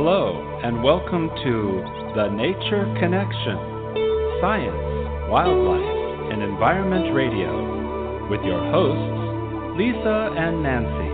Hello, and welcome to The Nature Connection Science, Wildlife, and Environment Radio with your hosts, Lisa and Nancy.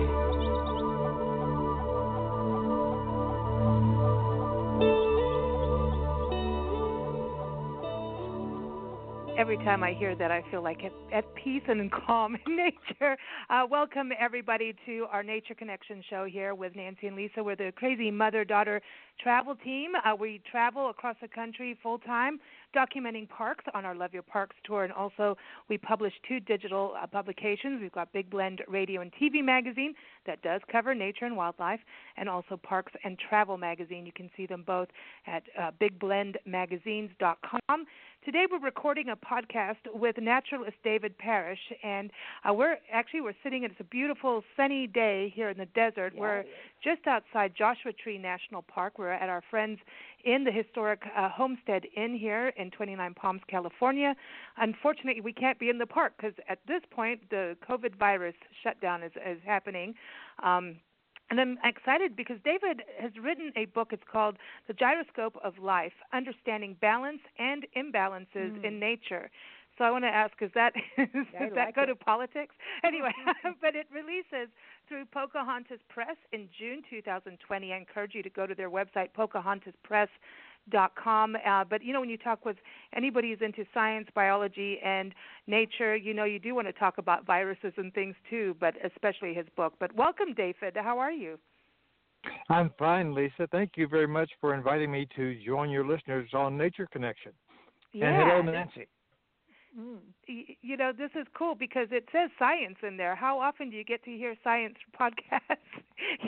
Every time I hear that, I feel like at, at peace and calm in nature. Uh, welcome, everybody, to our Nature Connection show here with Nancy and Lisa. We're the crazy mother daughter travel team. Uh, we travel across the country full time, documenting parks on our Love Your Parks tour, and also we publish two digital uh, publications. We've got Big Blend Radio and TV magazine that does cover nature and wildlife, and also Parks and Travel magazine. You can see them both at uh, bigblendmagazines.com. Today we're recording a podcast with naturalist David Parrish, and uh, we're actually we're sitting. It's a beautiful sunny day here in the desert. Yeah, we're yeah. just outside Joshua Tree National Park. We're at our friends in the historic uh, Homestead Inn here in 29 Palms, California. Unfortunately, we can't be in the park because at this point the COVID virus shutdown is is happening. Um, and I'm excited because David has written a book. It's called The Gyroscope of Life Understanding Balance and Imbalances Mm. in Nature. So I want to ask, is that does I that like go it. to politics? Anyway, but it releases through Pocahontas Press in June 2020. I encourage you to go to their website, pocahontaspress.com. Uh, but you know, when you talk with anybody who's into science, biology, and nature, you know, you do want to talk about viruses and things too. But especially his book. But welcome, David. How are you? I'm fine, Lisa. Thank you very much for inviting me to join your listeners on Nature Connection. Yeah. And hello, Nancy. Mm. you know this is cool because it says science in there how often do you get to hear science podcasts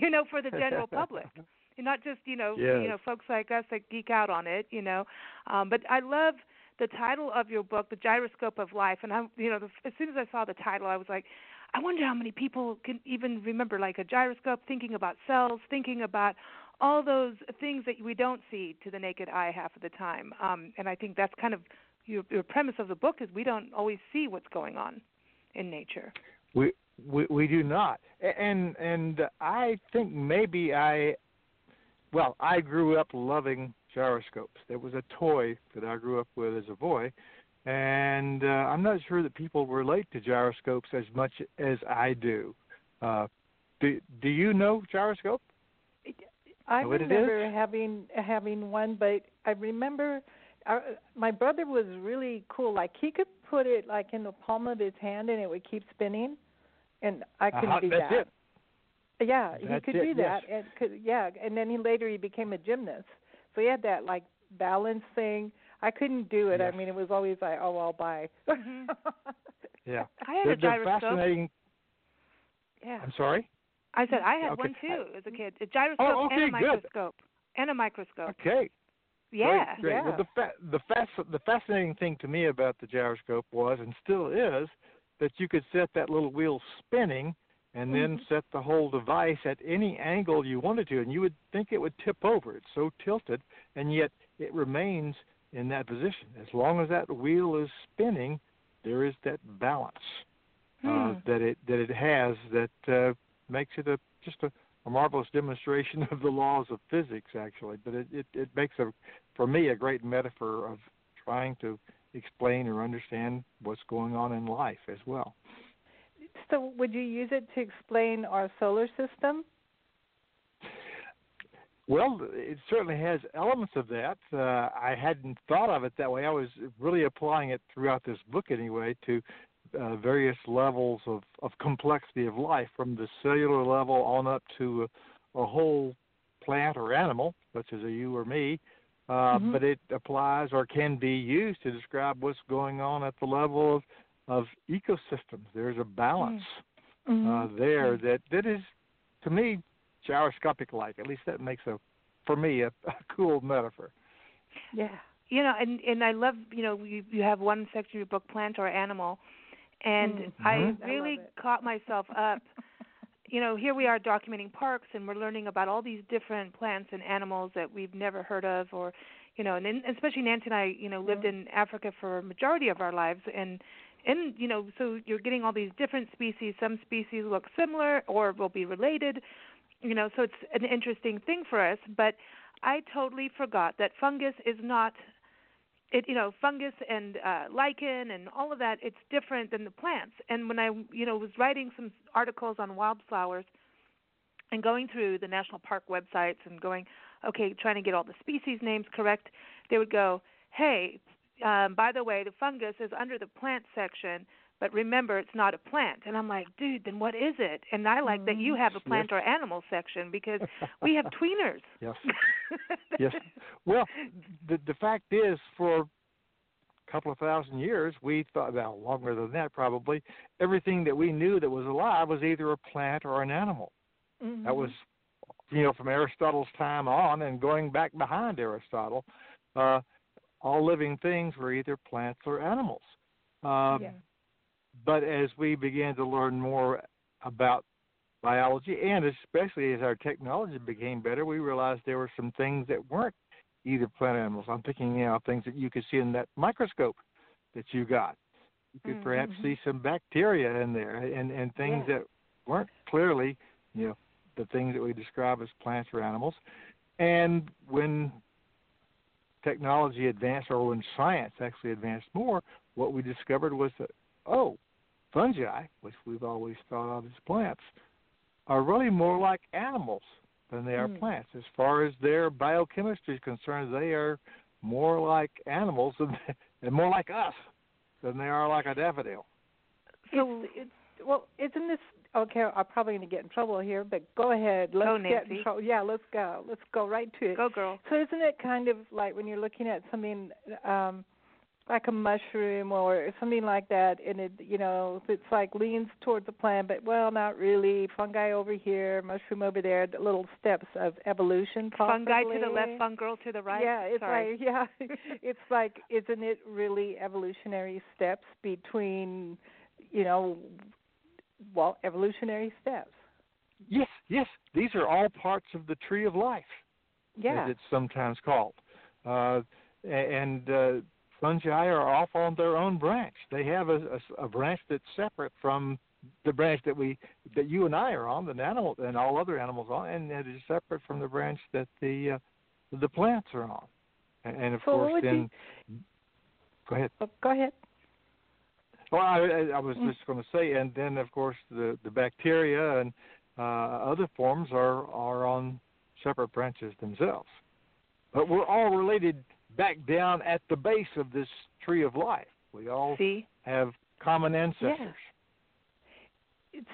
you know for the general public and not just you know you know folks like us that geek out on it you know um but i love the title of your book the gyroscope of life and i you know the, as soon as i saw the title i was like i wonder how many people can even remember like a gyroscope thinking about cells thinking about all those things that we don't see to the naked eye half of the time um and i think that's kind of your, your premise of the book is we don't always see what's going on in nature. We we we do not. And and I think maybe I well, I grew up loving gyroscopes. There was a toy that I grew up with as a boy. And uh, I'm not sure that people relate to gyroscopes as much as I do. Uh, do, do you know gyroscope? I Know it remember having having one, but I remember uh, my brother was really cool. Like he could put it like in the palm of his hand, and it would keep spinning, and I couldn't Uh-huh, do that's that. it. Yeah, he could it, do that, yes. and could yeah, and then he later he became a gymnast. So he had that like balance thing. I couldn't do it. Yes. I mean, it was always like, oh, I'll buy. Mhm. Yeah. I had The, a the gyroscope. fascinating. Yeah, I'm sorry. I said I had Okay. one too as a kid. A gyroscope Oh, and a okay, good. microscope. And a microscope. Okay. Yeah. Great, great. yeah. Well, the fa- the fas- the fascinating thing to me about the gyroscope was, and still is, that you could set that little wheel spinning, and then Mhm. set the whole device at any angle you wanted to, and you would think it would tip over. It's so tilted, and yet it remains in that position as long as that wheel is spinning. There is that balance uh, Hmm. that it that it has that uh, makes it a just a, a marvelous demonstration of the laws of physics, actually. But it, it it makes a for me a great metaphor of trying to explain or understand what's going on in life as well. So would you use it to explain our solar system? Well, it certainly has elements of that. Uh, I hadn't thought of it that way. I was really applying it throughout this book, anyway, to uh, various levels of, of complexity of life, from the cellular level on up to a, a whole plant or animal, such as a you or me, uh, Mhm. but it applies or can be used to describe what's going on at the level of of ecosystems. There's a balance Mhm. uh, there that that is, to me, gyroscopic like. At least that makes a, for me, a, a cool metaphor. yeah. you know and and i love you know you you have one section of your book plant or animal and i Mhm. I really love it. caught myself up you know here we are documenting parks and we're learning about all these different plants and animals that we've never heard of or you know and then especially nancy and i you know lived in africa for a majority of our lives and and you know so you're getting all these different species. Some species look similar or will be related you know so it's an interesting thing for us. But i totally forgot that fungus is not it you know fungus and uh lichen and all of that it's different than the plants. And when i you know was writing some articles on wildflowers and going through the national park websites and going okay trying to get all the species names correct they would go hey um by the way the fungus is under the plant section but remember it's not a plant and i'm like dude then what is it and i like that you have a plant or animal section because we have tweeners Yes. yes. Well, the the fact is, for a couple of thousand years, we thought, well, longer than that probably, everything that we knew that was alive was either a plant or an animal. Mhm. That was, you know, from Aristotle's time on, and going back behind Aristotle, uh, all living things were either plants or animals. Um, yeah. But as we began to learn more about biology, and especially as our technology became better, we realized there were some things that weren't either plant or animals. I'm thinking, you know, things that you could see in that microscope that you got. You could perhaps Mhm. see some bacteria in there, and and things Yeah. that weren't clearly, you know, the things that we describe as plants or animals. And when technology advanced, or when science actually advanced more, what we discovered was that oh, fungi, which we've always thought of as plants, are really more like animals than they are Hmm. plants. As far as their biochemistry is concerned, they are more like animals than, and more like us than they are like a daffodil. so it's, it's well, isn't this okay? I'm probably going to get in trouble here, but go ahead. Let's Go, get Nancy. in trouble. Yeah, let's go. Let's go right to it. go girl So isn't it kind of like when you're looking at something um like a mushroom or something like that and it you know it's like leans towards the plant but well not really fungi over here mushroom over there the little steps of evolution possibly. fungi to the left fungal to the right yeah it's Sorry. like yeah it's like isn't it really evolutionary steps between you know well evolutionary steps Yes, yes, these are all parts of the tree of life. yeah as it's sometimes called. Uh, and uh, fungi are off on their own branch. They have a, a, a branch that's separate from the branch that we that you and I are on, the animal and all other animals on, and it is separate from the branch that the uh, the plants are on. And, and of So course, then go ahead. oh, go ahead Well, I, I- I was Mm. just going to say, and then of course the the bacteria and uh, other forms are are on separate branches themselves, but we're all related back down at the base of this tree of life. We all see have common ancestors. Yes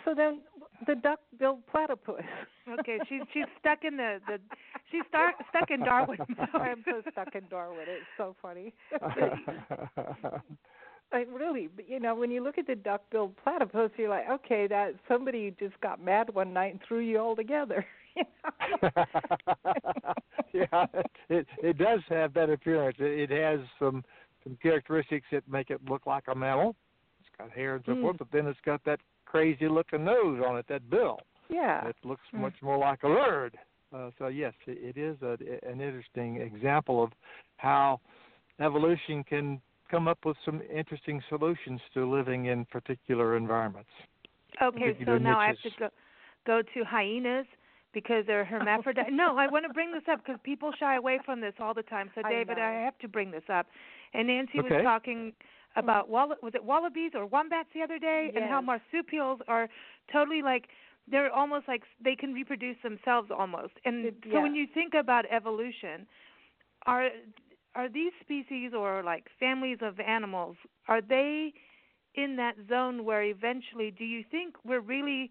so then the duck-billed platypus okay she's she's stuck in the the she's stuck stuck in darwin I'm so stuck in Darwin. It's so funny. I really, but, you know, when you look at the duck-billed platypus, you're like, okay, that somebody just got mad one night and threw you all together. you know? yeah, it it does have that appearance. It, it has some some characteristics that make it look like a mammal. It's got hair and so Mm. forth, but then it's got that crazy looking nose on it, that bill. yeah. It looks Mm. much more like a bird. Uh, so yes, it, it is a, an interesting example of how evolution can come up with some interesting solutions to living in particular environments. okay so particular now i have to go go to hyenas because they're hermaphrodite no i want to bring this up because people shy away from this all the time so david know. i have to bring this up. And nancy was talking about wall was it wallabies or wombats the other day? And how marsupials are totally like they're almost like they can reproduce themselves almost. And It- so when you think about evolution are are these species or like families of animals are they in that zone where eventually do you think we're really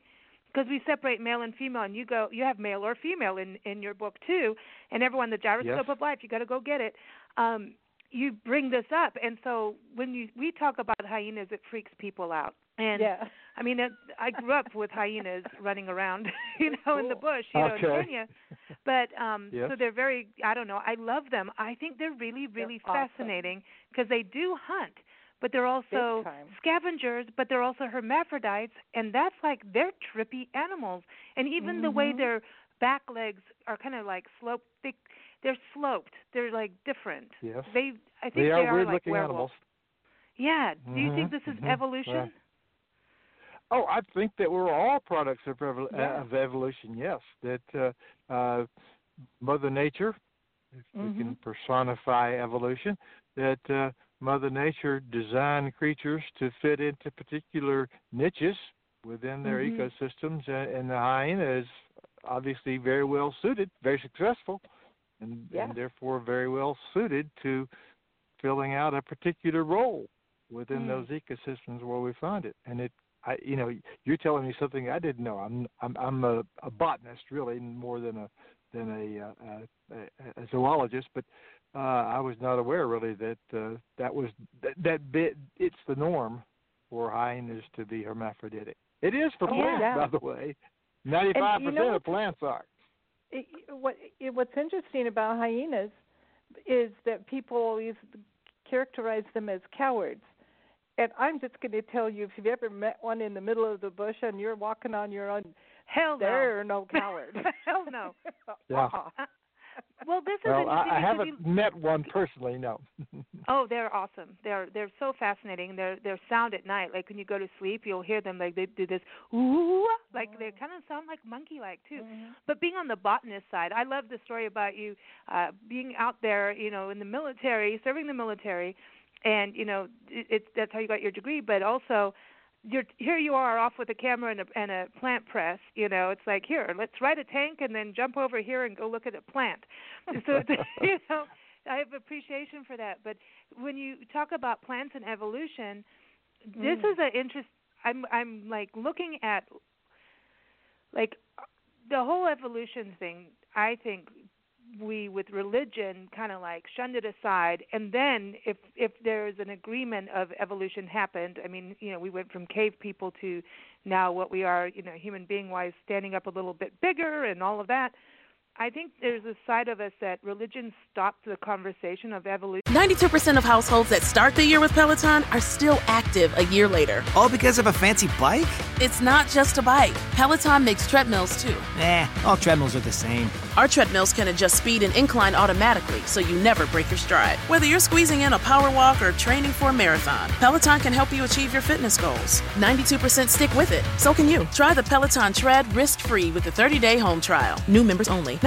because we separate male and female, and you go, you have male or female in in your book too, and everyone, the gyroscope Yes. of life, you got to go get it. Um, you bring this up, and so when you we talk about hyenas, it freaks people out. And yeah. I mean, it, I grew up with hyenas running around, you know, in the bush, you know, in Kenya. But um Yes. so they're very I don't know, I love them. I think they're really really awesome. fascinating because they do hunt, but they're also scavengers, but they're also hermaphrodites and that's like they're trippy animals. And even the way Mhm. their back legs are kind of like sloped thick they're sloped. They're like different. Yes. They I think They are are weird like looking werewolves. animals. Yeah. Do you think Mhm, this is mhm, evolution? right. Oh, I think that we're all products of, revol- Yeah. uh, of evolution. Yes, that uh, uh, Mother Nature, if we can personify evolution, that uh, Mother Nature designed creatures to fit into particular niches within their Mhm. ecosystems, and, and the hyena is obviously very well suited, very successful, and, Yeah. and therefore very well suited to filling out a particular role within Mm. those ecosystems where we find it. And it, I, you know, you're telling me something I didn't know. I'm, I'm, I'm a, a botanist, really, more than a than a, uh, a, a zoologist, but uh, I was not aware really that uh, that was that, that bit. It's the norm for hyenas to be hermaphroditic. It is for Oh, plants, yeah. by the way. Ninety-five you know percent of plants are. it, what it, what's interesting about hyenas is that people always characterize them as cowards. And I'm just going to tell you, if you've ever met one in the middle of the bush and you're walking on your own, Hell no. they're no coward. Hell no. Yeah. Uh-uh. Well, this is Well, interesting I, I haven't you- met one personally. No. Oh, they're awesome. They're they're so fascinating. They're they're sound at night. Like when you go to sleep, you'll hear them like they do this ooh, like they kind of sound like monkey like too. But being on the botanist side, I love the story about you uh being out there, you know, in the military, serving the military, and you know, it, it's that's how you got your degree. But also, you're here you are off with a camera and a and a plant press. You know, it's like here, let's ride a tank and then jump over here and go look at a plant. So you know. I have appreciation for that. But when you talk about plants and evolution, this Mm. is an interest. I'm I'm like looking at like the whole evolution thing. I think we with religion kind of like shunned it aside and then if if there's an agreement of evolution happened i mean you know we went from cave people to now what we are you know human being wise standing up a little bit bigger and all of that i think there's a side of us that religion stopped the conversation of evolution 92% of households that start the year with Peloton are still active a year later. All because of a fancy bike? It's not just a bike. Peloton makes treadmills too. Eh, all treadmills are the same. Our treadmills can adjust speed and incline automatically so you never break your stride. Whether you're squeezing in a power walk or training for a marathon, Peloton can help you achieve your fitness goals. 92% stick with it. So can you. Try the Peloton Tread risk-free with a 30-day home trial. New members only.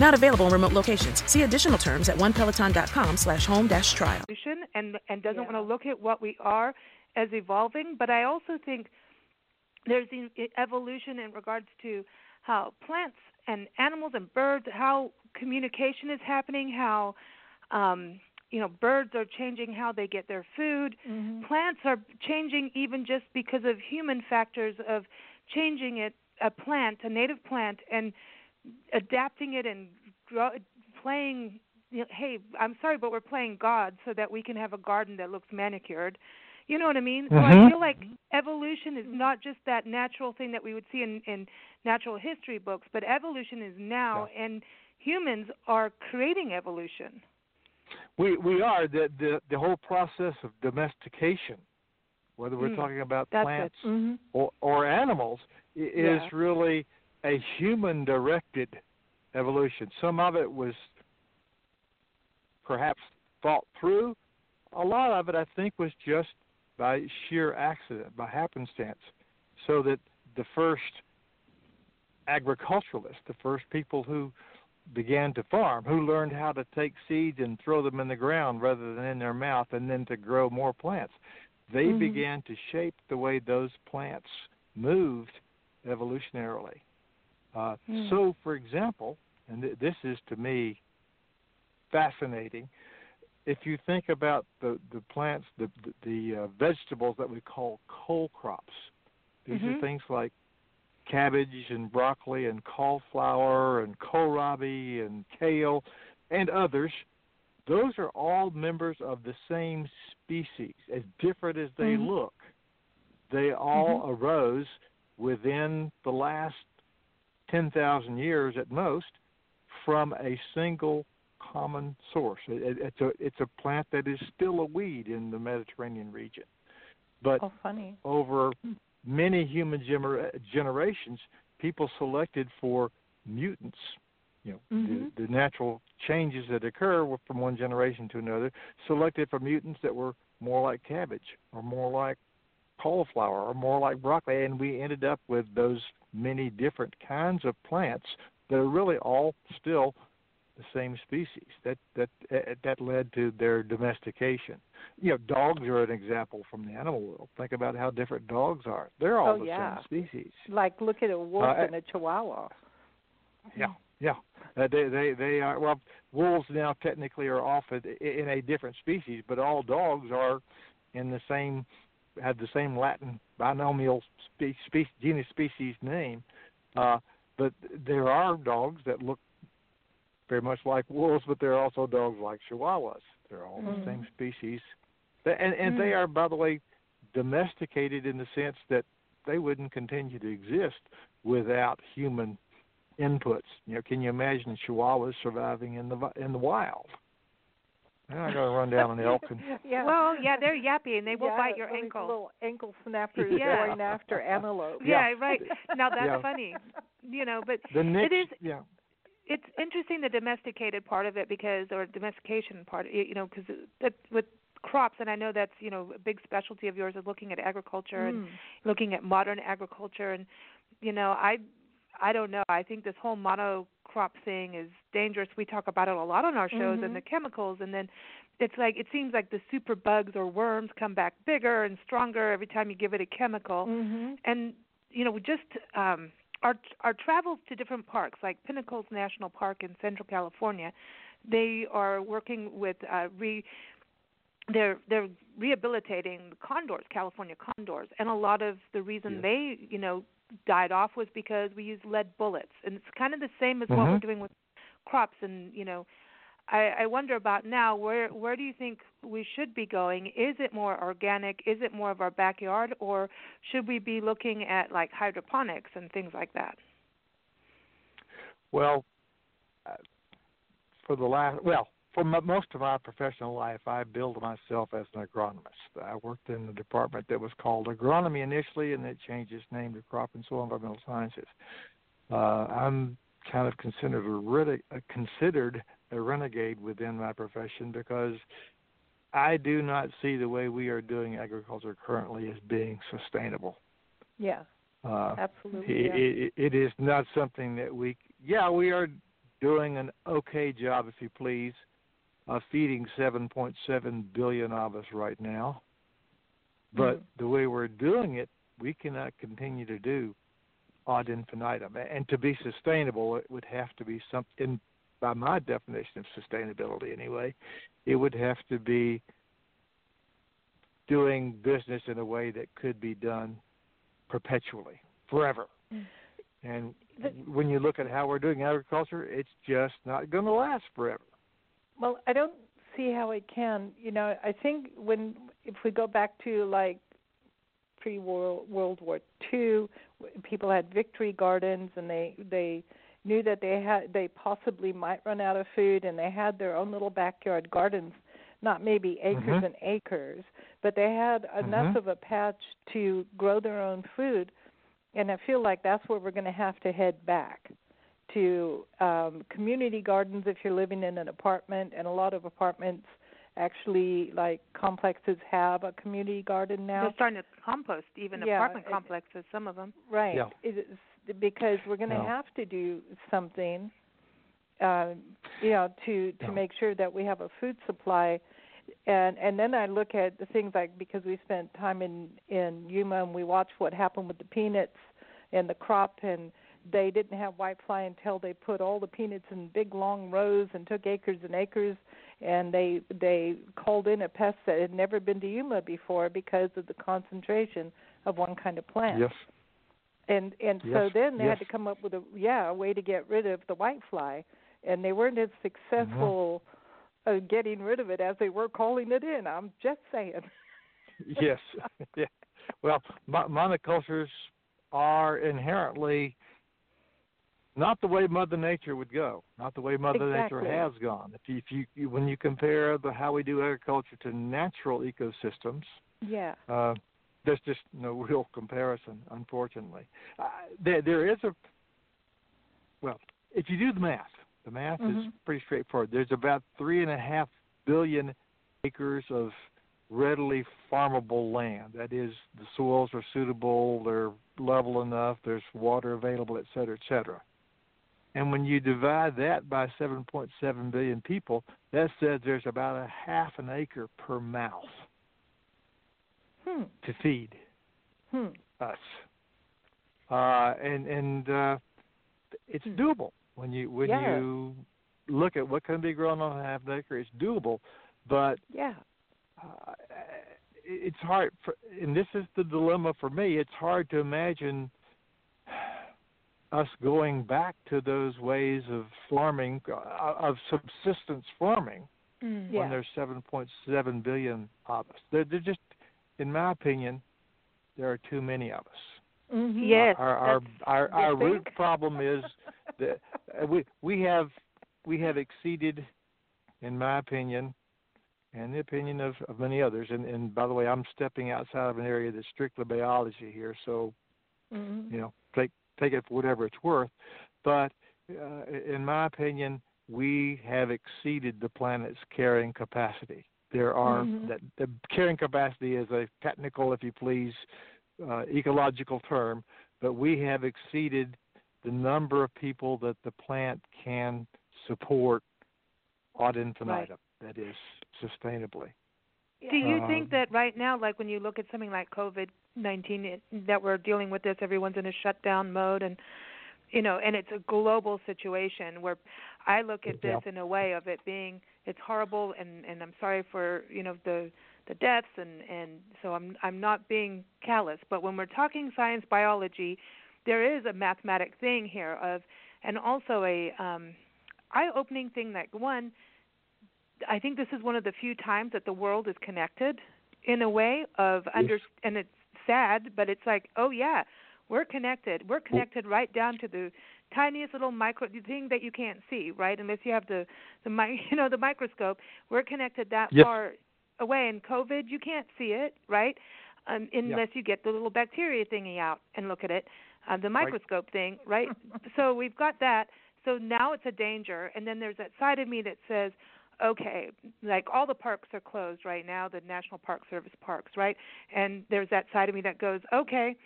Not available in remote locations. See additional terms at onepeloton.com slash home dash trial. and and doesn't Yeah. want to look at what we are as evolving but i also think there's the evolution in regards to how plants and animals and birds how communication is happening how um you know birds are changing how they get their food plants are changing even just because of human factors of changing it a plant a native plant and adapting it and grow, playing you know, hey i'm sorry but we're playing god so that we can have a garden that looks manicured. You know what i mean? So i Mhm. feel like evolution is not just that natural thing that we would see in in natural history books but evolution is now and humans are creating evolution. We we are. The the the whole process of domestication, whether we're Mm, talking about plants hmm or or animals, is Yeah. really a human directed evolution. Some of it was perhaps thought through. A lot of it, I think, was just by sheer accident, by happenstance, so that the first agriculturalists, the first people who began to farm, who learned how to take seeds and throw them in the ground rather than in their mouth and then to grow more plants. They Mhm. began to shape the way those plants moved evolutionarily. Uh, Mm. So, for example, and th- this is to me fascinating, if you think about the, the plants, the, the, the uh, vegetables that we call cole crops, these Mhm. are things like cabbage and broccoli and cauliflower and kohlrabi and kale and others. Those are all members of the same species, as different as they Mhm. look. They all arose within the last 10,000 years at most from a single common source. It, it, it's a it's a plant that is still a weed in the Mediterranean region, but Oh, funny. over many human gener- generations, people selected for mutants. You know, Mhm. the, the natural changes that occur from one generation to another, selected for mutants that were more like cabbage or more like cauliflower or more like broccoli, and we ended up with those many different kinds of plants that are really all still the same species. That that uh, that led to their domestication. You know, dogs are an example from the animal world. Think about how different dogs are. They're all Oh, the yeah. same species. Like look at a wolf Uh, and a chihuahua. Yeah, yeah. Uh, they they they are well. Wolves now technically are off at, in a different species, but all dogs are in the same have the same Latin binomial spe- spe- genus species name. Uh, but there are dogs that look very much like wolves, but there are also dogs like chihuahuas. They're all Mhm. the same species, Th- and and they are, by the way, domesticated in the sense that they wouldn't continue to exist without human inputs. You know, can you imagine chihuahuas surviving in the in the wild? Now I got to run down an elk and yeah. Well, yeah, they're yappy and they will yeah, bite your those ankle. Little ankle snappers Yeah. going after antelope. Yeah, right. Now that's Yeah. funny. You know, but the next. is- yeah. it's interesting the domesticated part of it because or domestication part you know because that with crops and I know that's you know a big specialty of yours is looking at agriculture and Mm. looking at modern agriculture and you know I I don't know I think this whole monocrop thing is dangerous we talk about it a lot on our shows Mhm. and the chemicals and then it's like it seems like the super bugs or worms come back bigger and stronger every time you give it a chemical Mhm. and you know just um our our travels to different parks like Pinnacles National Park in Central California they are working with uh re they're they're rehabilitating the condors California condors and a lot of the reason Yes. they you know died off was because we use lead bullets and it's kind of the same as what we're Mhm. doing with crops and you know I, I wonder about now where where do you think we should be going? Is it more organic? Is it more of our backyard, or should we be looking at like hydroponics and things like that? Well, uh, for the last well, for m- most of my professional life, I billed myself as an agronomist. I worked in the department that was called agronomy initially, and it changed its name to crop and soil environmental sciences. Uh, I'm kind of considered a rene- uh, considered a renegade within my profession because I do not see the way we are doing agriculture currently as being sustainable. Yeah, Uh, absolutely. it, it, it is not something that we yeah we are doing an okay job if you please of feeding 7.7 billion of us right now but Mhm. the way we're doing it we cannot continue to do ad infinitum and to be sustainable it would have to be something by my definition of sustainability anyway it would have to be doing business in a way that could be done perpetually, forever. And when you look at how we're doing agriculture, it's just not going to last forever. Well, I don't see how it can. You know, I think when if we go back to like pre World World War Two, people had victory gardens, and they they knew that they had they possibly might run out of food, and they had their own little backyard gardens, not maybe acres Mhm. and acres, but they had enough Mhm. of a patch to grow their own food, and I feel like that's where we're going to have to head back to um, community gardens if you're living in an apartment, and a lot of apartments actually, like complexes, have a community garden now. They're starting to compost even Yeah, apartment it- complexes, some of them. Right. Yeah. It is, because we're going to No. have to do something, uh, you know, to to No. make sure that we have a food supply. And and then I look at the things like because we spent time in in Yuma and we watched what happened with the peanuts and the crop and they didn't have whitefly until they put all the peanuts in big long rows and took acres and acres and they they called in a pest that had never been to Yuma before because of the concentration of one kind of plant. Yes. And and so then they had to come up with a yeah a way to get rid of the whitefly, and they weren't as successful uh, getting rid of it as they were calling it in. I'm just saying. yes. yeah. Well, mo- monocultures are inherently not the way Mother Nature would go, not the way Mother Exactly. Nature has gone. If you, if you, when you compare the how we do agriculture to natural ecosystems, Yeah. uh, there's just no real comparison, unfortunately. Uh, there, there is a well, if you do the math, the math is Mhm. pretty straightforward. There's about three and a half billion acres of readily farmable land. That is, the soils are suitable, they're level enough, there's water available, et cetera, et cetera. And when you divide that by 7.7 billion people, that says there's about a half an acre per mouth Hmm. to feed Hmm. us. Uh, and and uh, it's Hmm. doable when you when Yeah. you look at what can be grown on a half an acre. It's doable, but Yeah. uh, it's hard. For, and this is the dilemma for me. It's hard to imagine us going back to those ways of farming, uh, of subsistence farming, Mm. Yeah. when there's 7.7 billion of us. They're, they're just, in my opinion, there are too many of us. Mhm. Yes, our our that's- our, our root problem is that uh, we we have we have exceeded, in my opinion, and the opinion of, of many others. And, and by the way, I'm stepping outside of an area that's strictly biology here, so Mhm. you know take take it for whatever it's worth. But uh, in my opinion, we have exceeded the planet's carrying capacity. There are Mhm. that the carrying capacity is a technical, if you please, uh, ecological term, but we have exceeded the number of people that the plant can support ad infinitum. That is sustainably. Do you Um, think that right now, like when you look at something like COVID nineteen, that we're dealing with this, everyone's in a shutdown mode, and you know, and it's a global situation where I look at this Yeah. in a way of it being it's horrible, and and I'm sorry for you know the the deaths, and and so I'm I'm not being callous, but when we're talking science biology, there is a mathematic thing here of, and also a um, eye-opening thing that one I think this is one of the few times that the world is connected in a way of under and it's sad, but it's like, oh yeah, we're connected. We're connected right down to the tiniest little micro thing that you can't see, right? Unless you have the the you know the microscope. We're connected that Yes. far away. In COVID, you can't see it, right? Um, unless you get the little bacteria thingy out and look at it, uh, the microscope thing, right? so we've got that. So now it's a danger, and then there's that side of me that says, okay, like all the parks are closed right now, the National Park Service parks, right? And there's that side of me that goes, okay,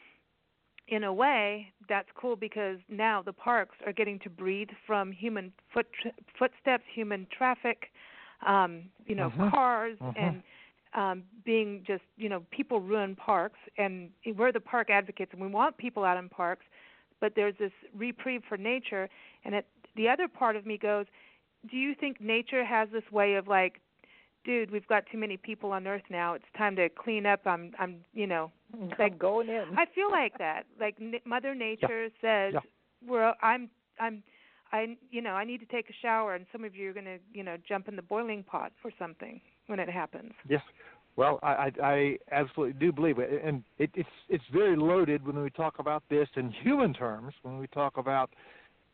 in a way, that's cool because now the parks are getting to breathe from human foot footsteps, human traffic, um, you know, Mhm. cars, Mhm. and um, being just, you know, people ruin parks, and we're the park advocates, and we want people out in parks, but there's this reprieve for nature, and it, the other part of me goes, do you think nature has this way of like dude we've got too many people on earth now it's time to clean up i'm i'm you know like going in. i feel like that like n- mother nature says Yeah. we're i'm i'm i you know i need to take a shower and some of you are going to you know jump in the boiling pot or something when it happens Yes. Well, I, I, I absolutely do believe it, and it, it's it's very loaded when we talk about this in human terms. When we talk about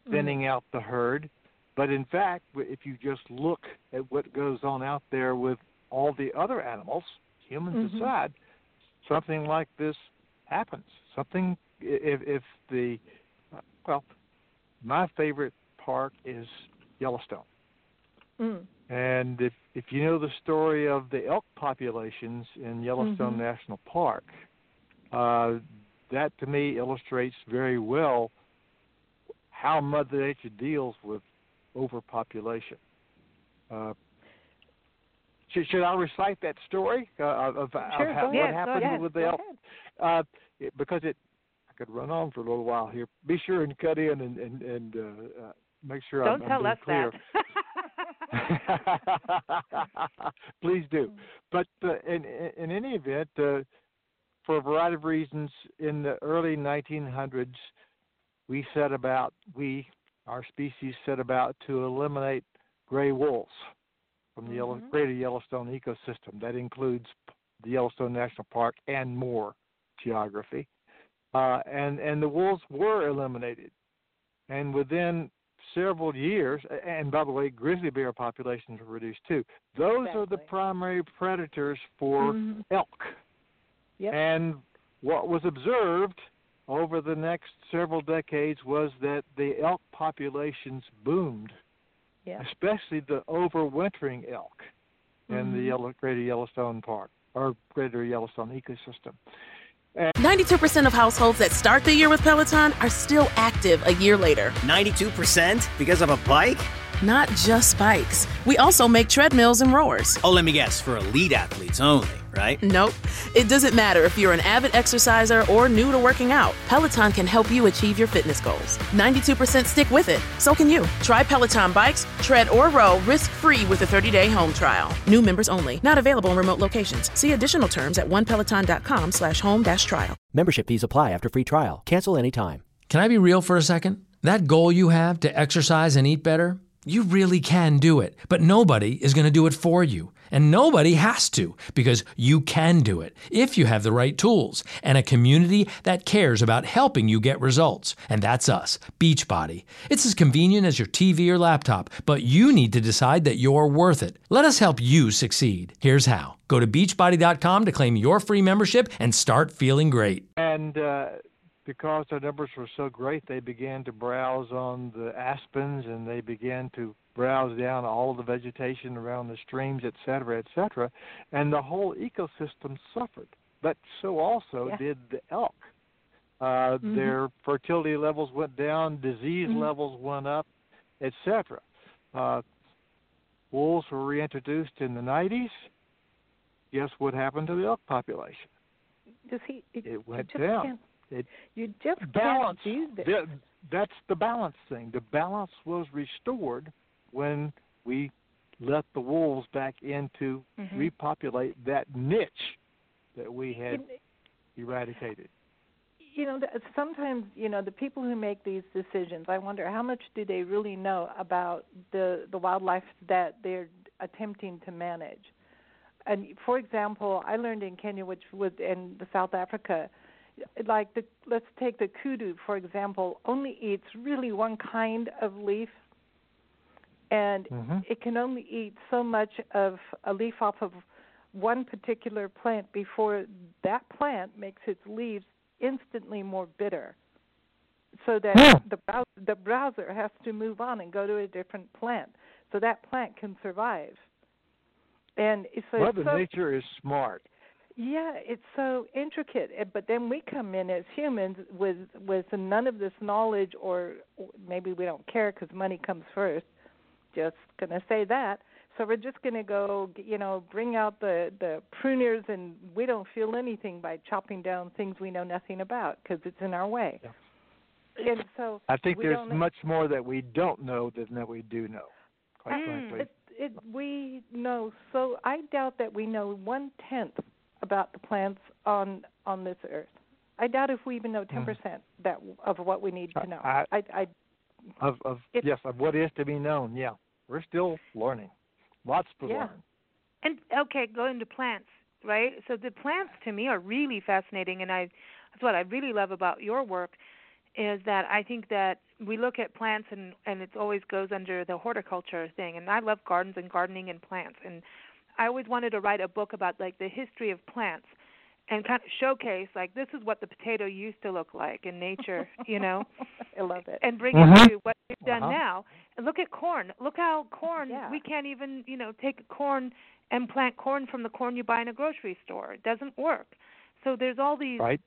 mm. thinning out the herd, but in fact, if you just look at what goes on out there with all the other animals, humans Mhm. aside, something like this happens. Something if if the well, my favorite park is Yellowstone. Mm. And if if you know the story of the elk populations in Yellowstone Mhm. National Park, uh, that to me illustrates very well how Mother Nature deals with overpopulation. Uh, should, should I recite that story uh, of, Sure, of how, go what ahead, happened with the elk? Uh, it, because it, I could run on for a little while here. Be sure and cut in and and, and uh, uh, make sure Don't I'm, tell I'm us clear. that. Please do. But uh, in, in in any event, uh, for a variety of reasons, in the early 1900s, we set about we our species set about to eliminate gray wolves from the Yellow, Mhm. greater Yellowstone ecosystem. That includes the Yellowstone National Park and more geography. Uh, and and the wolves were eliminated, and within several years, and by the way, grizzly bear populations were reduced too. Those are the primary predators for Mhm. elk. Yep. And what was observed over the next several decades was that the elk populations boomed, yeah. especially the overwintering elk in the Mhm. Yellow, Greater Yellowstone Park or Greater Yellowstone ecosystem. 92% of households that start the year with Peloton are still active a year later. 92% because of a bike? Not just bikes. We also make treadmills and rowers. Oh, let me guess, for elite athletes only, right? Nope. It doesn't matter if you're an avid exerciser or new to working out. Peloton can help you achieve your fitness goals. 92% stick with it. So can you. Try Peloton bikes, tread, or row risk-free with a 30-day home trial. New members only. Not available in remote locations. See additional terms at onepeloton.com slash home dash trial. Membership fees apply after free trial. Cancel anytime. Can I be real for a second? That goal you have to exercise and eat better, you really can do it. But nobody is going to do it for you. And nobody has to because you can do it if you have the right tools and a community that cares about helping you get results. And that's us, Beachbody. It's as convenient as your TV or laptop, but you need to decide that you're worth it. Let us help you succeed. Here's how. Go to beachbody.com to claim your free membership and start feeling great. And uh, because their numbers were so great, they began to browse on the aspens and they began to browse down all of the vegetation around the streams, et cetera, et cetera. And the whole ecosystem suffered. But so also Yeah. did the elk. Uh, Mhm. Their fertility levels went down, disease Mhm. levels went up, et cetera. Uh, wolves were reintroduced in the 90s. Guess what happened to the elk population? You see, it, It went down. Can't, It you just balance. can't do this. The- that's the balance thing. The balance was restored when we let the wolves back in to Mhm. repopulate that niche that we had eradicated. you know sometimes you know the people who make these decisions i wonder how much do they really know about the the wildlife that they're attempting to manage and for example i learned in kenya which was in the south africa like the let's take the kudu for example only eats really one kind of leaf and Mhm. it can only eat so much of a leaf off of one particular plant before that plant makes its leaves instantly more bitter so that Hmm. the brow- the browser has to move on and go to a different plant so that plant can survive and so Mother so, Nature is smart. yeah, it's so intricate. But then we come in as humans with with none of this knowledge, or or maybe we don't care because money comes first. Just gonna say that. So we're just gonna go, you know, bring out the the pruners, and we don't feel anything by chopping down things we know nothing about because it's in our way. And so I think there's much more that we don't know than that we do know. Quite Mm. frankly. It, it, we know so. I doubt that we know one tenth about the plants on on this earth. I doubt if we even know ten percent that of what we need to know. I- I, I Of of yes, of what is to be known. Yeah, we're still learning. Lots to Yeah. learn. And okay, going to plants, right? So the plants to me are really fascinating, and I that's what I really love about your work is that I think that we look at plants and and it always goes under the horticulture thing, and I love gardens and gardening and plants, and I always wanted to write a book about like the history of plants and kind of showcase like this is what the potato used to look like in nature, you know. I love it. and bring Mhm. it to what we've done Uh-huh. now. And look at corn. Look how corn Yeah. we can't even, you know, take corn and plant corn from the corn you buy in a grocery store. It doesn't work. So there's all these Right.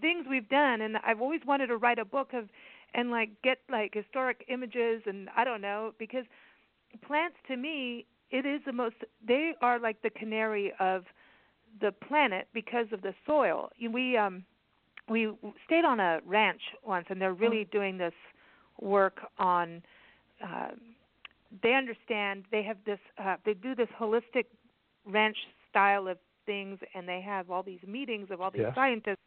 things we've done and I've always wanted to write a book of and like get like historic images and I don't know because plants to me it is the most they are like the canary of the planet because of the soil. We um we stayed on a ranch once and they're really mm. doing this work on uh they understand they have this uh they do this holistic ranch style of things and they have all these meetings of all these scientists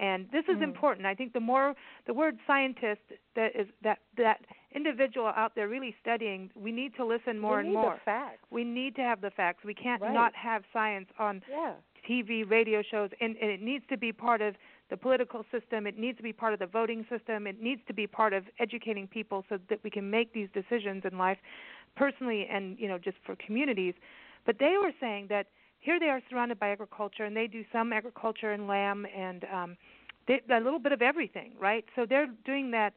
and this is mm. important i think the more the word scientist that is that that individual out there really studying we need to listen more we and more facts. we need to have the facts we can't right. not have science on yeah. tv radio shows and, and it needs to be part of the political system it needs to be part of the voting system it needs to be part of educating people so that we can make these decisions in life personally and you know just for communities but they were saying that here they are surrounded by agriculture, and they do some agriculture and lamb and um, they, a little bit of everything, right? So they're doing that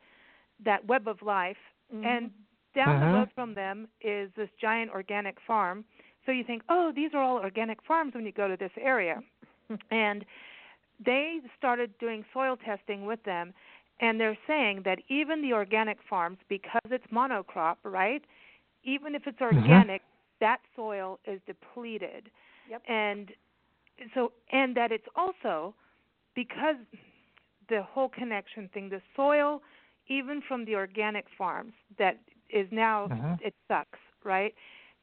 that web of life, mm-hmm. and down uh-huh. the road from them is this giant organic farm. So you think, oh, these are all organic farms when you go to this area, and they started doing soil testing with them, and they're saying that even the organic farms, because it's monocrop, right? Even if it's mm-hmm. organic, that soil is depleted Yep. And so and that it's also because the whole connection thing, the soil, even from the organic farms that is now uh-huh. it sucks, right?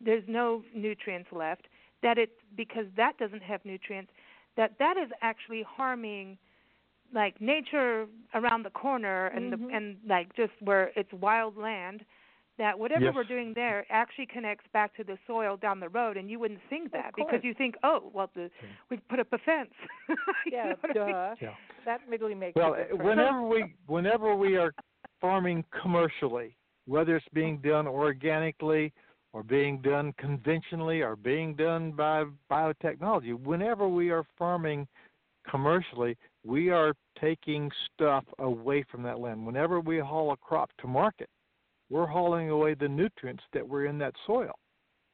There's no nutrients left. That it because that doesn't have nutrients, that that is actually harming like nature around the corner and mm-hmm. the and like just where it's wild land that whatever yes. we're doing there actually connects back to the soil down the road and you wouldn't think that because you think oh well the we put up a fence yeah duh. I mean? yeah. that really makes sense. well whenever we whenever we are farming commercially whether it's being done organically or being done conventionally or being done by biotechnology whenever we are farming commercially we are taking stuff away from that land whenever we haul a crop to market we're hauling away the nutrients that were in that soil,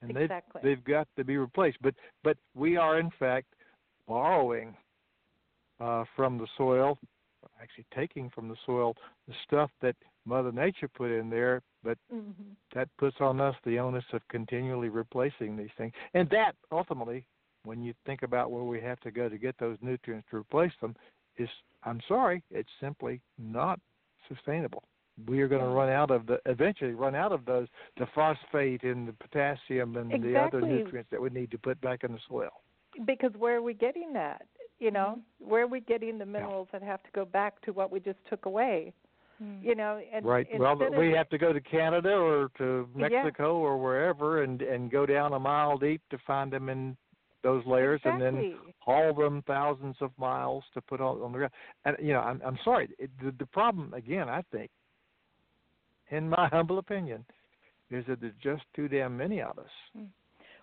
and exactly. they've they've got to be replaced. But but we are in fact borrowing uh, from the soil, actually taking from the soil the stuff that Mother Nature put in there, but mm-hmm. that puts on us the onus of continually replacing these things. And that ultimately, when you think about where we have to go to get those nutrients to replace them, is I'm sorry, it's simply not sustainable we are going to run out of the eventually run out of those the phosphate and the potassium and exactly. the other nutrients that we need to put back in the soil. Because where are we getting that? You know, mm-hmm. where are we getting the minerals yeah. that have to go back to what we just took away? Mm. You know, and right. Well, we of, have to go to Canada or to Mexico yeah. or wherever, and and go down a mile deep to find them in those layers, exactly. and then haul them thousands of miles to put on, on the ground. And you know, I'm I'm sorry. It, the, the problem again, I think, in my humble opinion, is that there's just too damn many of us. Mm.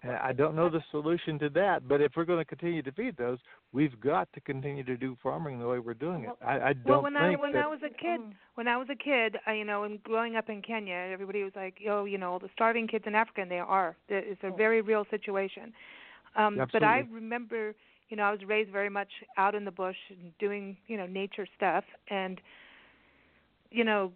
And I don't know the solution to that, but if we're going to continue to feed those, we've got to continue to do farming the way we're doing it. I, I don't well, when think I when that, I was a kid, Mm. when I was a kid, I, you know, and growing up in Kenya, everybody was like, "Yo, you know, the starving kids in Africa." And they are. It's a very real situation. Um, but I remember, you know, I was raised very much out in the bush and doing, you know, nature stuff, and you know,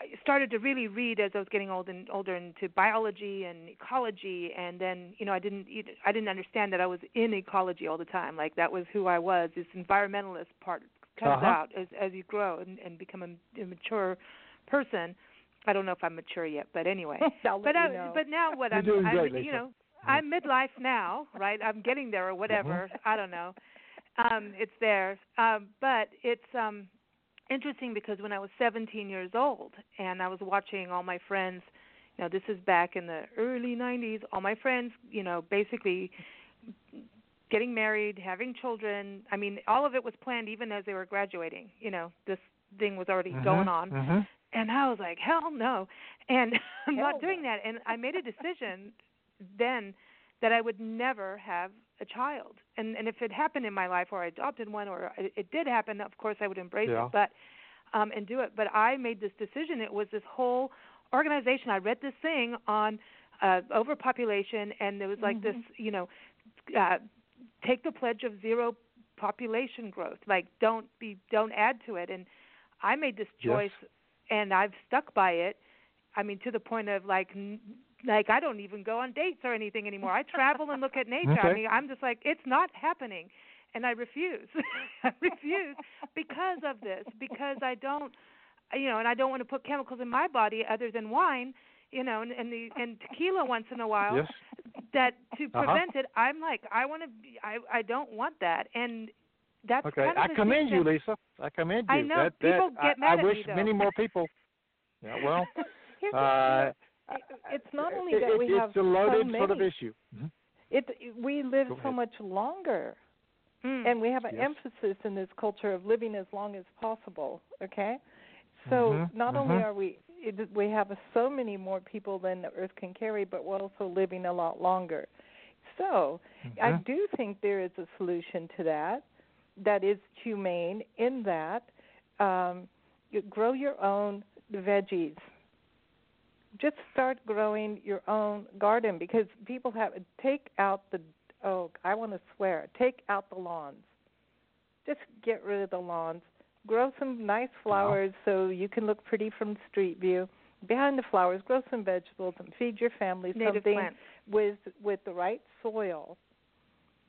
I started to really read as I was getting old and older into biology and ecology, and then you know I didn't I didn't understand that I was in ecology all the time. Like that was who I was. This environmentalist part comes uh-huh. out as as you grow and, and become a, a mature person. I don't know if I'm mature yet, but anyway. but I, know. but now what You're I'm, doing I'm great, you know I'm midlife now, right? I'm getting there or whatever. I don't know. Um, it's there, um, but it's um, interesting because when I was 17 years old and I was watching all my friends, you know, this is back in the early 90s, all my friends, you know, basically getting married, having children. I mean, all of it was planned even as they were graduating. You know, this thing was already uh-huh, going on. Uh-huh. And I was like, hell no. And I'm Hell not doing no. that. And I made a decision then that I would never have a child. And and if it happened in my life or I adopted one or it, it did happen, of course I would embrace Yeah. it. But um and do it. But I made this decision. It was this whole organization. I read this thing on uh overpopulation and there was like Mm-hmm. this, you know, uh take the pledge of zero population growth. Like don't be don't add to it and I made this Yes. choice and I've stuck by it. I mean, to the point of like, n- like I don't even go on dates or anything anymore. I travel and look at nature. I mean, I'm just like, it's not happening, and I refuse. I refuse because of this. Because I don't, you know, and I don't want to put chemicals in my body other than wine. You know, and and, the, and tequila once in a while. Yes. That to Uh-huh. prevent it, I'm like, I want to. Be, I I don't want that, and that's Okay. kind of I commend you. Lisa. I commend you. I know. That, People that, get I, mad I at wish me, though. many more people. Yeah. Well. Here's the- it's not only that it, we it's have a loaded so sort of many. issue. Mhm. It we live so much longer, Mm. and we have an Yes. emphasis in this culture of living as long as possible. Okay, so Mhm, not only mhm. are we it, we have so many more people than the Earth can carry, but we're also living a lot longer. So I Mhm. do think there is a solution to that that is humane in that um, you grow your own veggies. Just start growing your own garden because people have take out the oh I want to swear take out the lawns. Just get rid of the lawns. Grow some nice flowers so you can look pretty from street view. Behind the flowers, grow some vegetables and feed your family Native something plants. with with the right soil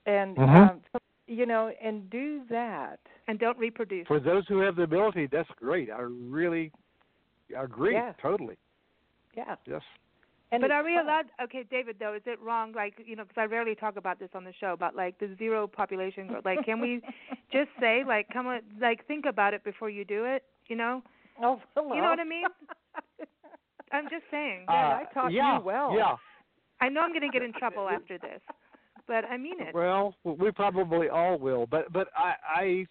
and Mhm. um you know and do that and don't reproduce. For those who have the ability, that's great. I really agree. Yeah. Totally. Yeah Yes. and but are we allowed? Okay, David. Though, is it wrong? Like, you know, because I rarely talk about this on the show about like the zero population growth. Like, can we just say like, come on, like, think about it before you do it? You know, oh hello. you know what I mean? I'm just saying. Man, Uh, I taught you yeah, well. Yeah. I know I'm going to get in trouble after this, but I mean it. Well, we probably all will, but but I, I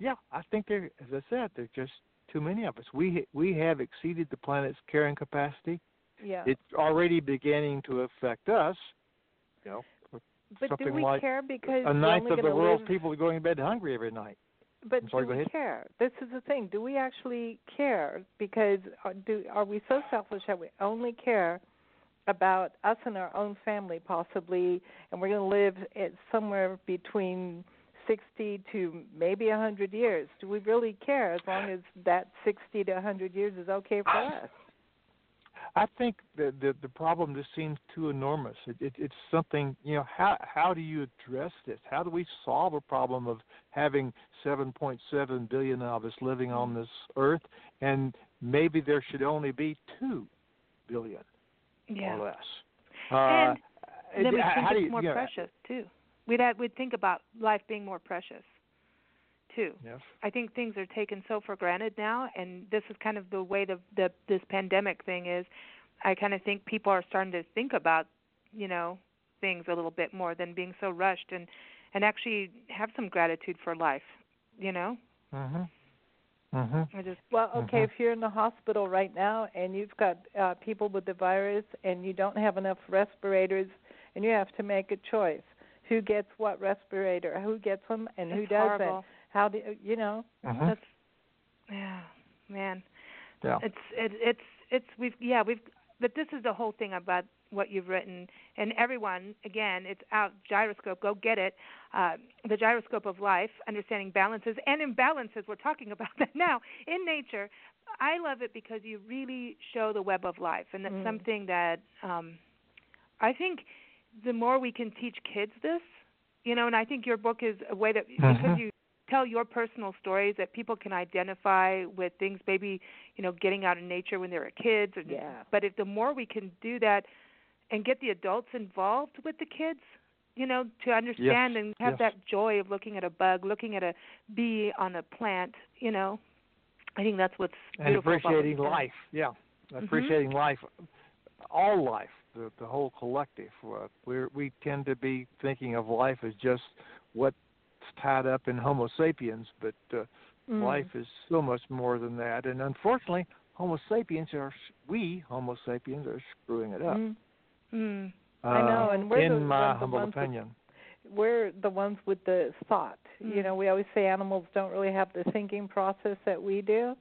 yeah, I think there, as I said, they're just too many of us. We we have exceeded the planet's carrying capacity. yeah It's already beginning to affect us. You know, but do we like care because a ninth of the world's live, people are going to bed hungry every night. but sorry, do we care this is the thing do we actually care because are, do are we so selfish that we only care about us and our own family possibly and we're going to live at somewhere between 60 to maybe a 100 years do we really care as long as that 60 to 100 years is okay for us I think the the, the problem just seems too enormous. It, it, it's something you know. How how do you address this? How do we solve a problem of having 7.7 billion of us living on this earth, and maybe there should only be two billion yeah. or less? And Uh, then we think it's more you know, precious too. We'd have, we'd think about life being more precious too. Yes. I think things are taken so for granted now, and this is kind of the way the, the this pandemic thing is. I kind of think people are starting to think about, you know, things a little bit more than being so rushed, and and actually have some gratitude for life. You know, Mhm. Mhm. I just Well, okay, Mhm. if you're in the hospital right now and you've got uh, people with the virus and you don't have enough respirators, and you have to make a choice: who gets what respirator, who gets them, and who doesn't. horrible. How do you know? Mhm. That's yeah, man. Yeah. It's it, it's it's we've yeah we've but this is the whole thing about what you've written and everyone again it's out gyroscope go get it uh, the gyroscope of life understanding balances and imbalances we're talking about that now in nature i love it because you really show the web of life and that's Mm. something that um i think the more we can teach kids this you know and i think your book is a way that because Mhm. you tell your personal stories that people can identify with things maybe you know getting out in nature when they were kids or, Yeah. but if the more we can do that and get the adults involved with the kids you know to understand and have yes. that joy of looking at a bug looking at a bee on a plant you know i think that's what's and beautiful about what appreciating you've done. life. Yeah, appreciating life, all life, the the whole collective. Uh, we we tend to be thinking of life as just what's tied up in Homo sapiens, but uh, Mm. life is so much more than that. And unfortunately, Homo sapiens are we Homo sapiens are screwing it up. Mm. mm. I know, uh, and we're in the- my the humble with- opinion. We're the ones with the thought. You Mm. know, we always say animals don't really have the thinking process that we do.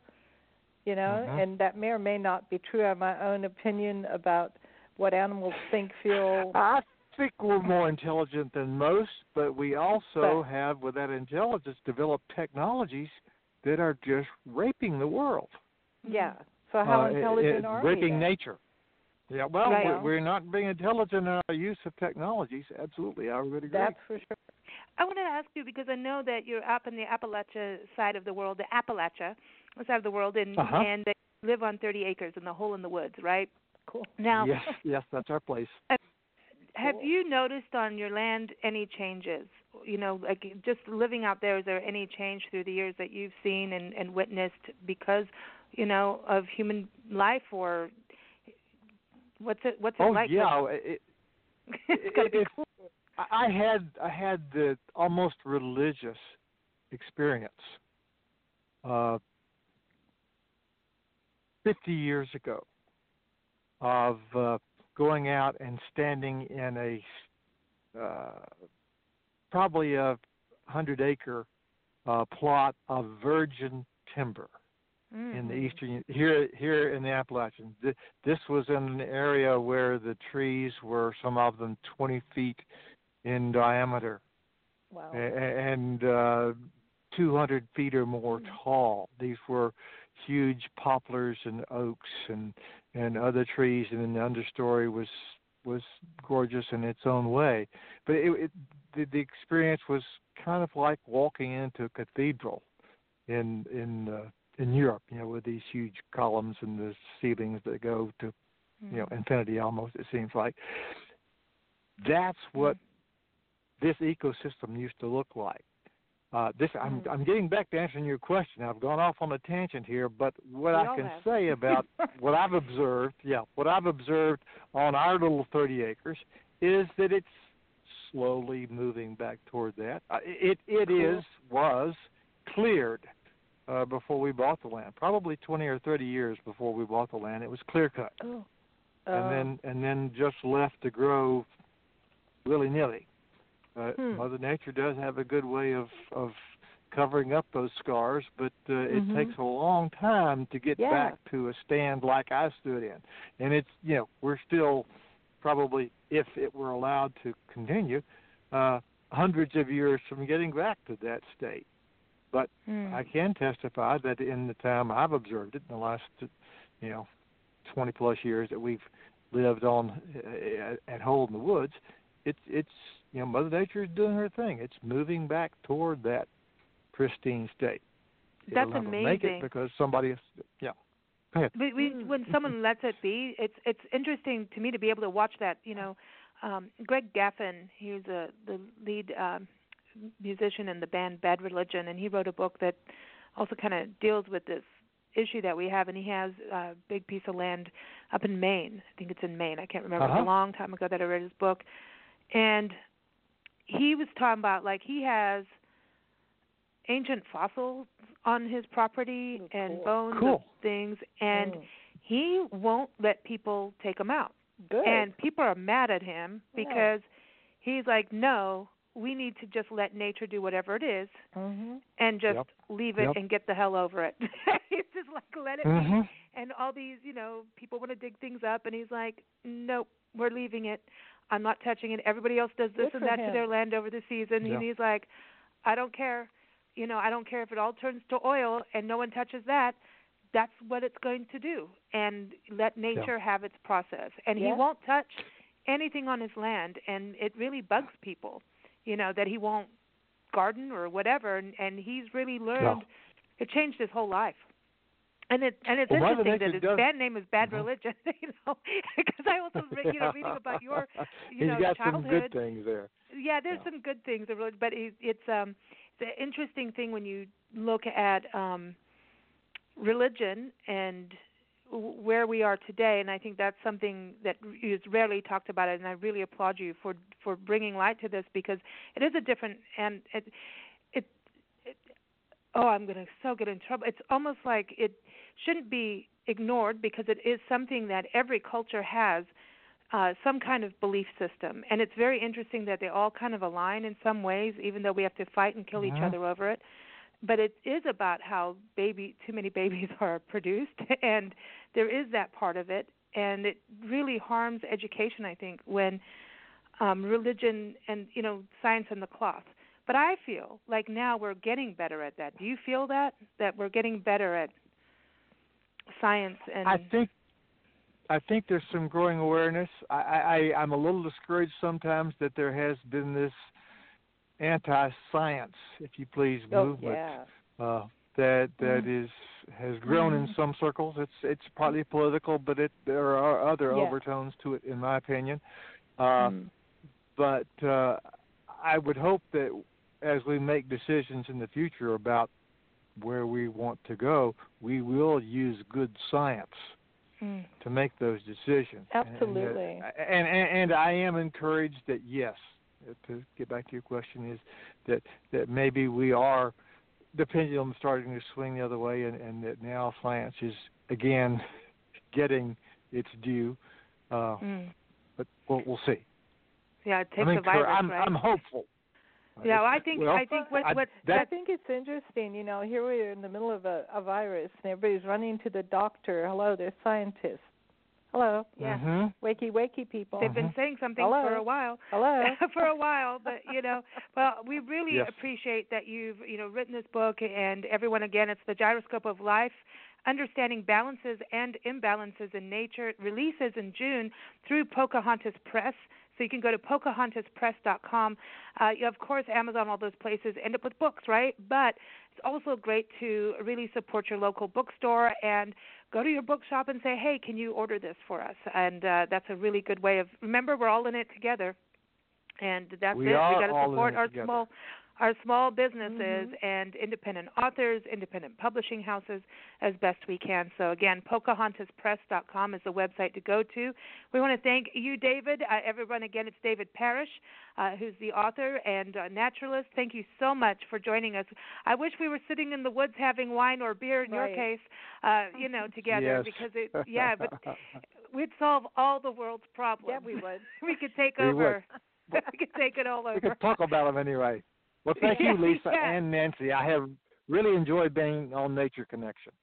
You know, Mhm. and that may or may not be true. I have my own opinion about what animals think, feel. I think we're more intelligent than most, but we also But- have, with that intelligence, developed technologies that are just raping the world. Yeah. So how uh, intelligent it, are breaking we? then? nature. Yeah, well, Right. we're, we're not being intelligent in our use of technologies. Absolutely, I would agree. That's for sure. I want to ask you because I know that you're up in the Appalachia side of the world, the Appalachia side of the world, and Uh-huh. and that you live on 30 acres in the hole in the woods, right? Cool. Now, yes, yes, that's our place. have Cool. you noticed on your land any changes? You know, like just living out there, is there any change through the years that you've seen and, and witnessed because, you know, of human life or what's it what's it Oh like? yeah, it, it's got to be it- cool. I I had I had the almost religious experience uh, 50 years ago of uh, going out and standing in a uh, probably a hundred acre uh, plot of virgin timber in the Mhm. eastern here here in the Appalachians. This was in an area where the trees were some of them 20 feet in diameter Wow. and uh, 200 feet or more tall. These were huge poplars and oaks and and other trees, and then the understory was was gorgeous in its own way. But it, it the, the experience was kind of like walking into a cathedral in in uh, in Europe, you know, with these huge columns and the ceilings that go to you know infinity almost. It seems like that's what this ecosystem used to look like. Uh, this I'm I'm getting back to answering your question. I've gone off on a tangent here, but what We I can have. say about what I've observed, yeah, what I've observed on our little 30 acres is that it's slowly moving back toward that. Uh, it it Cool. is was cleared uh, before we bought the land. Probably 20 or 30 years before we bought the land, it was clear cut, Oh. and Uh, then and then just left to grow willy nilly. Uh, Hmm. Mother Nature does have a good way of of covering up those scars, but uh, it Mhm. takes a long time to get Yeah. back to a stand like I stood in. And it's you know we're still probably if it were allowed to continue uh, hundreds of years from getting back to that state. But Mm. I can testify that in the time I've observed it in the last you know 20 plus years that we've lived on uh, at Hole in the Woods, it's it's you know Mother Nature is doing her thing. It's moving back toward that pristine state. That's It'll never make it because somebody, yeah. We, we, when someone lets it be, it's it's interesting to me to be able to watch that. You know, um, Greg Graffin, he's a, the lead um, musician in the band Bad Religion, and he wrote a book that also kind of deals with this issue that we have. And he has a big piece of land up in Maine. I think it's in Maine. I can't remember. It was Uh-huh. a long time ago that I read his book, and he was talking about like he has ancient fossils on his property Oh, and cool. bones Cool. of things and Mm. he won't let people take them out. Good. And people are mad at him Yeah. because he's like, "No, we need to just let nature do whatever it is hmm and just Yep. leave it Yep. and get the hell over it." he's just like, "Let it Mhm. be." And all these, you know, people want to dig things up and he's like, "Nope, we're leaving it. I'm not touching it. Everybody else does this Good and for that to their land over the season." Yeah. And he's like, "I don't care. You know, I don't care if it all turns to oil and no one touches that." That's what it's going to do, and let nature have its process. And he won't touch anything on his land, and it really bugs people, you know, that he won't garden or whatever. And, and he's really learned. It changed his whole life. And it and it's Well, interesting that his does- band name is Bad Mhm. Religion, you know, because I also you know reading about your you He's know got childhood. some good things there. Yeah, there's Yeah. some good things, of religion, but it, it's um it's an interesting thing when you look at um religion and where we are today, and I think that's something that is rarely talked about, and I really applaud you for for bringing light to this because it is a different and it oh I'm going to so get in trouble. It's almost like it shouldn't be ignored because it is something that every culture has uh, some kind of belief system, and it's very interesting that they all kind of align in some ways, even though we have to fight and kill each Mhm. other over it. But it is about how baby too many babies are produced, and there is that part of it, and it really harms education. I think when um, religion and you know science and the cloth. But I feel like now we're getting better at that. Do you feel that that we're getting better at science and I think I think there's some growing awareness. I, I I'm a little discouraged sometimes that there has been this anti-science, if you please, Oh, movement yeah. uh, that that Mm. is has grown in some circles. It's it's partly political, but it there are other Yeah. overtones to it, in my opinion. Uh, Mm. But uh, I would hope that as we make decisions in the future about where we want to go, we will use good science Mm. to make those decisions. Absolutely. And, and, and and I am encouraged that yes, to get back to your question is that that maybe we are the pendulum starting to swing the other way, and, and that now science is again getting its due. Uh, Mm. But we'll, we'll see. Yeah, it takes I'm, a virus, I'm, right? I'm hopeful. Yeah, well, I think well, I think what I- what that- I think it's interesting. You know, here we are in the middle of a, a virus, and everybody's running to the doctor. Hello, they're scientists. Hello, yeah, Mhm. wakey wakey people. they've been saying something Hello. for a while. Hello. for a while, but you know, well, we really Yes. appreciate that you've you know written this book, and everyone again, it's the gyroscope of life. Understanding balances and imbalances in nature It releases in June through Pocahontas Press. So you can go to pocahontaspress.com. Uh, you, of course, Amazon, all those places end up with books, right? But it's also great to really support your local bookstore and go to your bookshop and say, hey, can you order this for us? And uh, that's a really good way of. Remember, we're all in it together and that's We it. we got to support our together. small our small businesses Mhm. and independent authors, independent publishing houses as best we can. So again, pocahontaspress.com is the website to go to. We want to thank you, David. Uh, everyone, again, it's David Parrish, uh, who's the author and uh, naturalist. Thank you so much for joining us. I wish we were sitting in the woods having wine or beer in your case, uh, you know, together Yes. because it, yeah, but we'd solve all the world's problems. Yeah, we would. we could take We would. over. we could take it all over. we could talk about them anyway. Well, thank you, Lisa yeah. and Nancy. I have really enjoyed being on Nature Connection.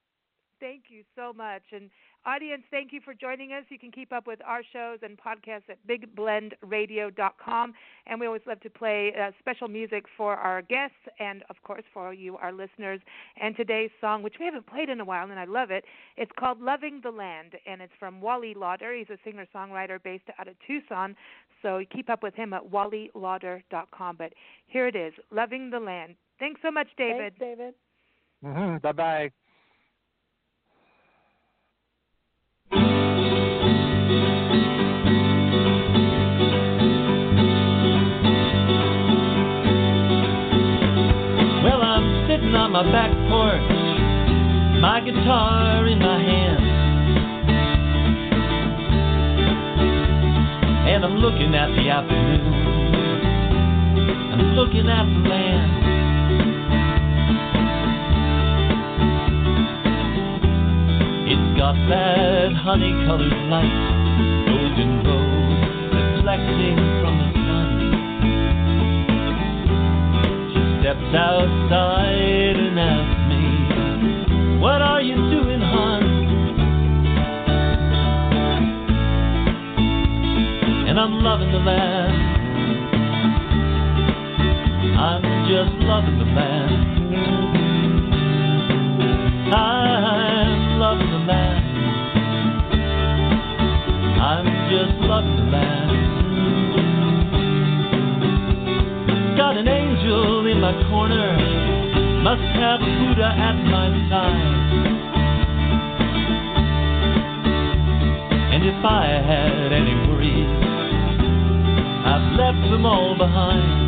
Thank you so much. And audience, thank you for joining us. You can keep up with our shows and podcasts at bigblendradio.com. And we always love to play uh, special music for our guests and, of course, for you, our listeners. And today's song, which we haven't played in a while, and I love it, it's called Loving the Land. And it's from Wally Lauder. He's a singer songwriter based out of Tucson. So keep up with him at wallylauder.com. But here it is Loving the Land. Thanks so much, David. Thanks, David. hmm Bye bye. My back porch, my guitar in my hand. And I'm looking at the afternoon. I'm looking at the land. It's got that honey colored light, golden rose reflecting from the steps outside and asks me, What are you doing, hon? And I'm loving the land. I'm just loving the land. I'm loving the land. I'm just loving the land. My corner, must have Buddha at my side. And if I had any worries, I've left them all behind.